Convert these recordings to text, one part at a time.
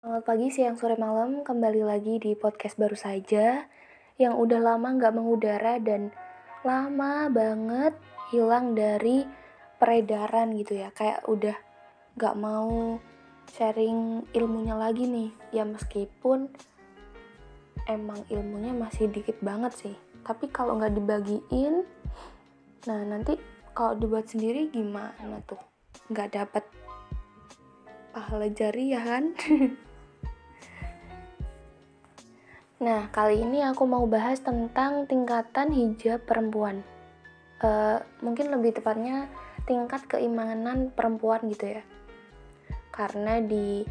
Selamat pagi, siang, sore, malam. Kembali lagi di podcast baru saja yang udah lama nggak mengudara dan lama banget hilang dari peredaran gitu ya. Kayak udah nggak mau sharing ilmunya lagi nih. Ya meskipun emang ilmunya masih dikit banget sih. Tapi kalau nggak dibagiin, nah nanti kalau dibuat sendiri gimana tuh? Nggak dapat pahala jari ya kan? Nah, kali ini aku mau bahas tentang tingkatan hijab perempuan. Uh, mungkin lebih tepatnya tingkat keimanan perempuan gitu ya. Karena di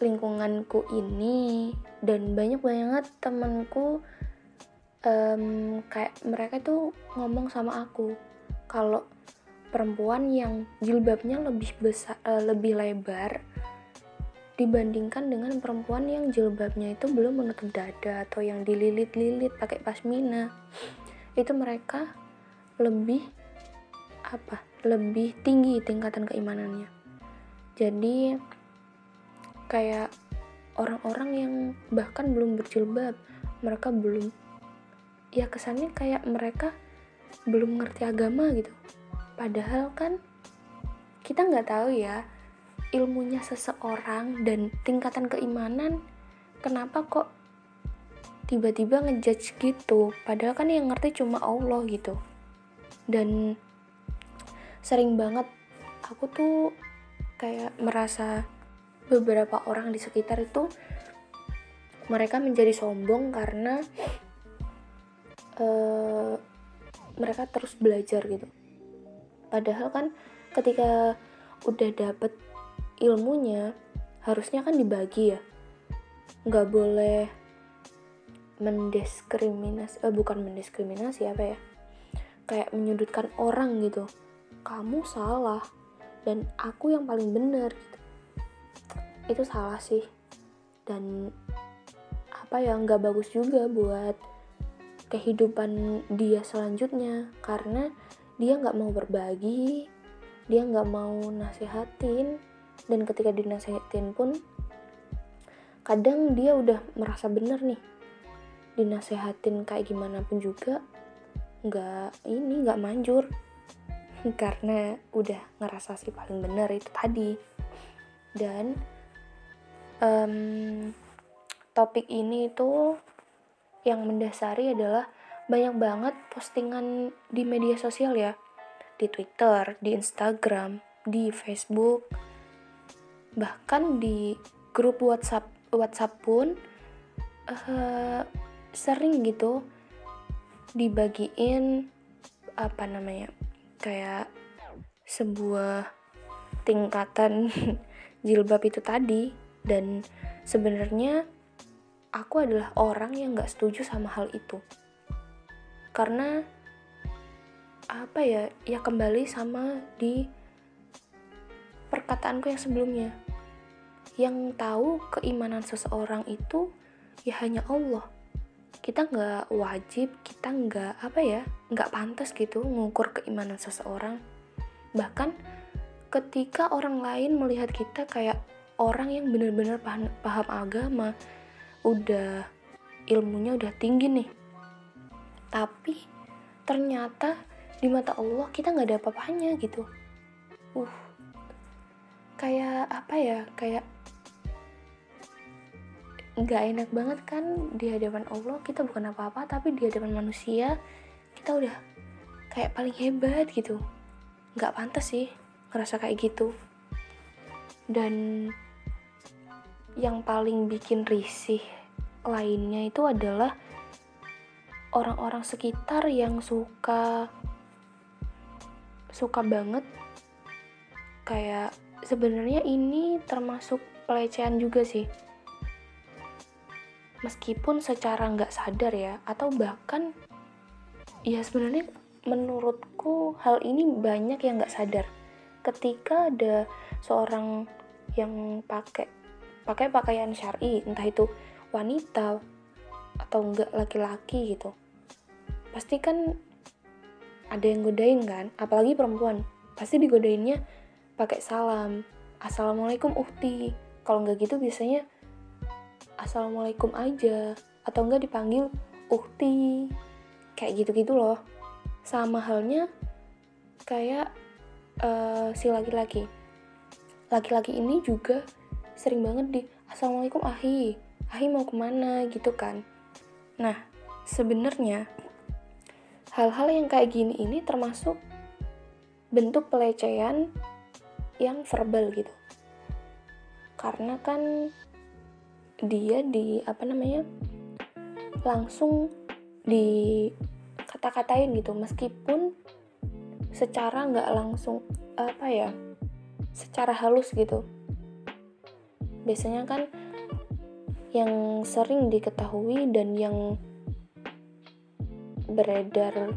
lingkunganku ini dan banyak banget temenku um, kayak mereka tuh ngomong sama aku kalau perempuan yang jilbabnya lebih besar, uh, lebih lebar dibandingkan dengan perempuan yang jilbabnya itu belum menutup dada atau yang dililit-lilit pakai pasmina. Itu mereka lebih apa lebih tinggi tingkatan keimanannya. Jadi kayak orang-orang yang bahkan belum berjilbab mereka belum ya kesannya kayak mereka belum ngerti agama gitu. Padahal kan kita nggak tahu ya ilmunya seseorang dan tingkatan keimanan kenapa kok tiba-tiba ngejudge gitu? Padahal kan yang ngerti cuma Allah gitu. Dan sering banget aku tuh kayak merasa beberapa orang di sekitar itu mereka menjadi sombong karena uh, mereka terus belajar gitu. Padahal kan ketika udah dapet ilmunya harusnya kan dibagi ya. Nggak boleh mendiskriminasi eh, bukan mendiskriminasi apa ya kayak menyudutkan orang gitu. Kamu salah dan aku yang paling benar gitu. Itu salah sih. Dan apa ya nggak bagus juga buat kehidupan dia selanjutnya. Karena dia nggak mau berbagi dia nggak mau nasihatin dan ketika dinasihatin pun kadang dia udah merasa bener nih. Dinasehatin kayak gimana pun juga nggak ini nggak manjur. Karena udah ngerasa sih paling bener itu tadi. Dan um, topik ini itu yang mendasari adalah banyak banget postingan di media sosial ya. Di Twitter, di Instagram, di Facebook, bahkan di grup WhatsApp WhatsApp pun uh, sering gitu dibagiin apa namanya kayak sebuah tingkatan jilbab itu tadi. Dan sebenarnya aku adalah orang yang nggak setuju sama hal itu. Karena apa ya ya kembali sama di perkataanku yang sebelumnya yang tahu keimanan seseorang itu ya hanya Allah. Kita nggak wajib kita nggak apa ya nggak pantas gitu mengukur keimanan seseorang. Bahkan ketika orang lain melihat kita kayak orang yang benar-benar paham, paham agama udah ilmunya udah tinggi nih. Tapi ternyata di mata Allah kita nggak ada apa-apanya gitu. Uh kayak apa ya kayak nggak enak banget kan di hadapan Allah kita bukan apa-apa tapi di hadapan manusia kita udah kayak paling hebat gitu. Nggak pantas sih ngerasa kayak gitu. Dan yang paling bikin risih lainnya itu adalah orang-orang sekitar yang suka suka banget. Kayak sebenarnya ini termasuk pelecehan juga sih meskipun secara nggak sadar ya atau bahkan ya sebenarnya menurutku hal ini banyak yang nggak sadar. Ketika ada seorang yang pakai pakai pakaian syari entah itu wanita atau enggak laki-laki gitu pasti kan ada yang godain kan? Apalagi perempuan pasti digodainnya pakai salam assalamualaikum uhti. Kalau nggak gitu biasanya assalamualaikum aja atau enggak dipanggil ukti kayak gitu-gitu loh. Sama halnya kayak uh, si laki-laki. Laki-laki ini juga sering banget di assalamualaikum ahi. Ahi mau ke mana? gitu kan. Nah sebenarnya hal-hal yang kayak gini ini termasuk bentuk pelecehan yang verbal gitu. Karena kan dia di apa namanya langsung di kata-katain gitu. Meskipun secara nggak langsung apa ya secara halus gitu. Biasanya kan yang sering diketahui dan yang beredar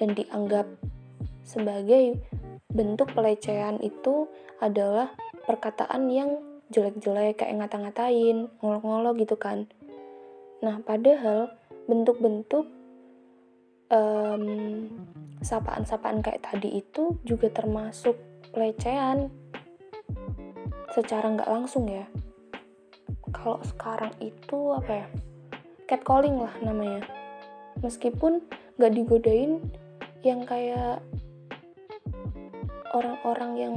dan dianggap sebagai bentuk pelecehan itu adalah perkataan yang jelek-jelek kayak ngata-ngatain, ngolok-ngolok gitu kan. Nah, padahal bentuk-bentuk um, sapaan-sapaan kayak tadi itu juga termasuk pelecehan. Secara nggak langsung ya. Kalau sekarang itu apa ya? Catcalling lah namanya. Meskipun nggak digodain yang kayak orang-orang yang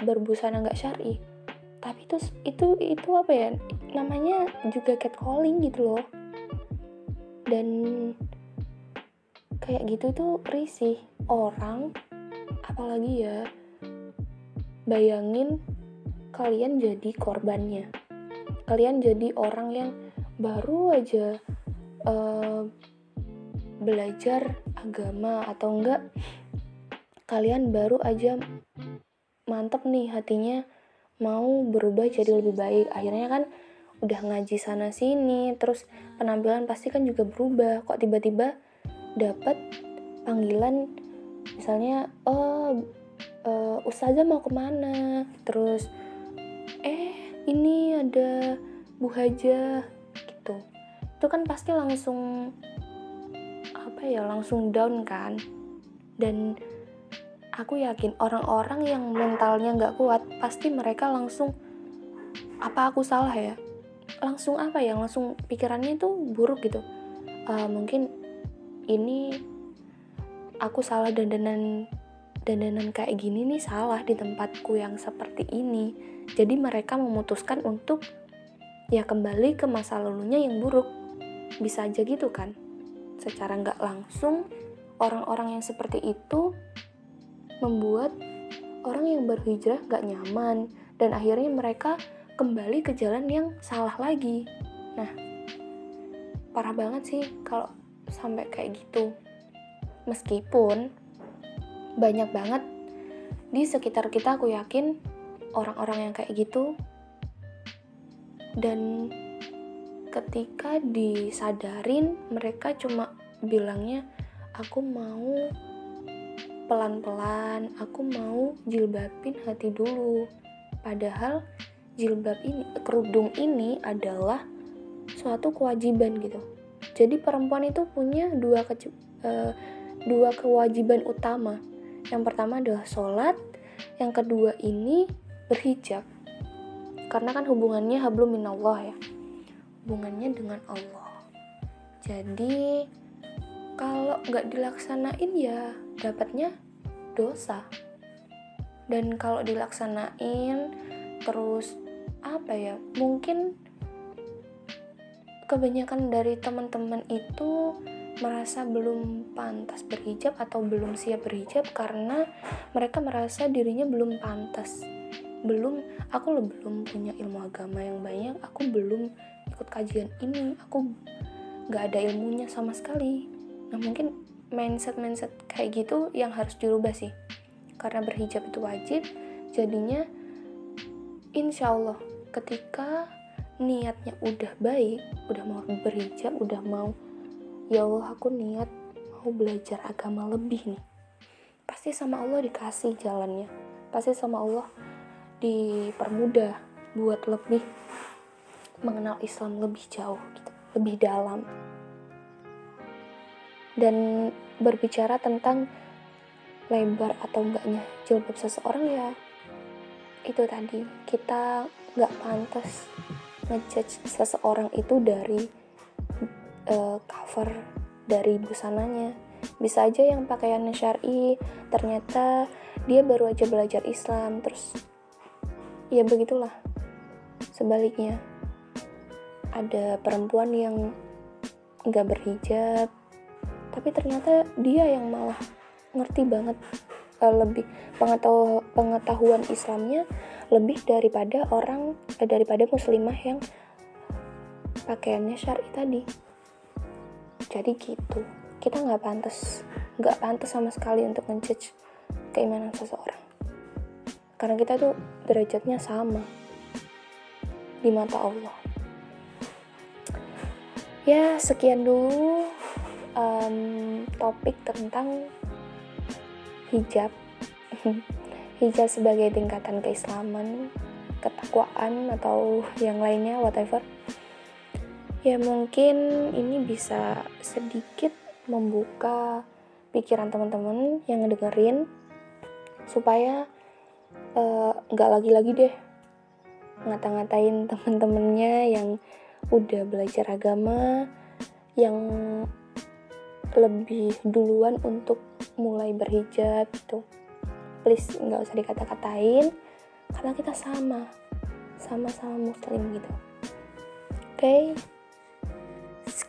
berbusana nggak syari tapi itu itu itu apa ya namanya juga catcalling gitu loh. Dan kayak gitu tuh risih orang apalagi ya bayangin kalian jadi korbannya. Kalian jadi orang yang baru aja uh, belajar agama atau enggak kalian baru aja mantep nih hatinya mau berubah jadi lebih baik. Akhirnya kan udah ngaji sana sini terus penampilan pasti kan juga berubah. Kok tiba-tiba dapat panggilan misalnya oh uh, ustazah mau ke mana? Terus eh ini ada bu haja gitu. Itu kan pasti langsung apa ya langsung down kan. Dan aku yakin orang-orang yang mentalnya nggak kuat pasti mereka langsung apa aku salah ya? Langsung apa ya? Langsung pikirannya itu buruk gitu. Uh, mungkin ini aku salah dandanan dandanan kayak gini nih salah di tempatku yang seperti ini. Jadi mereka memutuskan untuk ya kembali ke masa lalunya yang buruk. Bisa aja gitu kan? Secara nggak langsung orang-orang yang seperti itu membuat orang yang berhijrah nggak nyaman dan akhirnya mereka kembali ke jalan yang salah lagi nah parah banget sih kalau sampai kayak gitu. Meskipun banyak banget di sekitar kita aku yakin orang-orang yang kayak gitu dan ketika disadarin mereka cuma bilangnya aku mau pelan-pelan aku mau jilbabin hati dulu padahal jilbab ini kerudung ini adalah suatu kewajiban gitu jadi perempuan itu punya dua ke, uh, dua kewajiban utama. Yang pertama adalah sholat, yang kedua ini berhijab. Karena kan hubungannya hablum minallah ya. Hubungannya dengan Allah. Jadi kalau nggak dilaksanain ya dapatnya dosa. Dan kalau dilaksanain terus apa ya? Mungkin kebanyakan dari teman-teman itu merasa belum pantas berhijab atau belum siap berhijab karena mereka merasa dirinya belum pantas belum aku belum punya ilmu agama yang banyak aku belum ikut kajian ini aku nggak ada ilmunya sama sekali nah mungkin mindset mindset kayak gitu yang harus dirubah sih. Karena berhijab itu wajib jadinya insya Allah ketika niatnya udah baik udah mau berhijab udah mau ya Allah aku niat mau belajar agama lebih nih. Pasti sama Allah dikasih jalannya. Pasti sama Allah dipermudah buat lebih mengenal Islam lebih jauh gitu, lebih dalam dan berbicara tentang lebar atau enggaknya jilbab seseorang ya itu tadi. Kita nggak pantas ngejudge seseorang itu dari uh, cover dari busananya. Bisa aja yang pakaiannya syari ternyata dia baru aja belajar Islam terus ya begitulah. Sebaliknya ada perempuan yang nggak berhijab tapi ternyata dia yang malah ngerti banget uh, lebih pengetahuan Islamnya lebih daripada orang eh, daripada muslimah yang pakaiannya syari tadi. Jadi gitu. Kita nggak pantas nggak pantas sama sekali untuk ngejudge keimanan seseorang. Karena kita tuh derajatnya sama di mata Allah. Ya sekian dulu um, topik tentang hijab. Hijab sebagai tingkatan keislaman ketakwaan atau yang lainnya whatever. Ya mungkin ini bisa sedikit membuka pikiran teman-teman yang ngedengerin supaya eh, nggak uh, lagi-lagi deh ngata-ngatain temen-temennya yang udah belajar agama yang lebih duluan untuk mulai berhijab gitu. Please nggak usah dikata-katain karena kita sama sama-sama muslim gitu. Oke? Okay?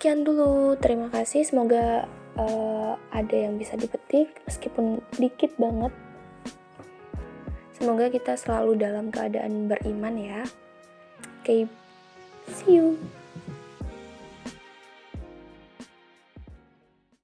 sekian dulu terima kasih. Semoga uh, ada yang bisa dipetik meskipun dikit banget. Semoga kita selalu dalam keadaan beriman ya. Oke okay, see you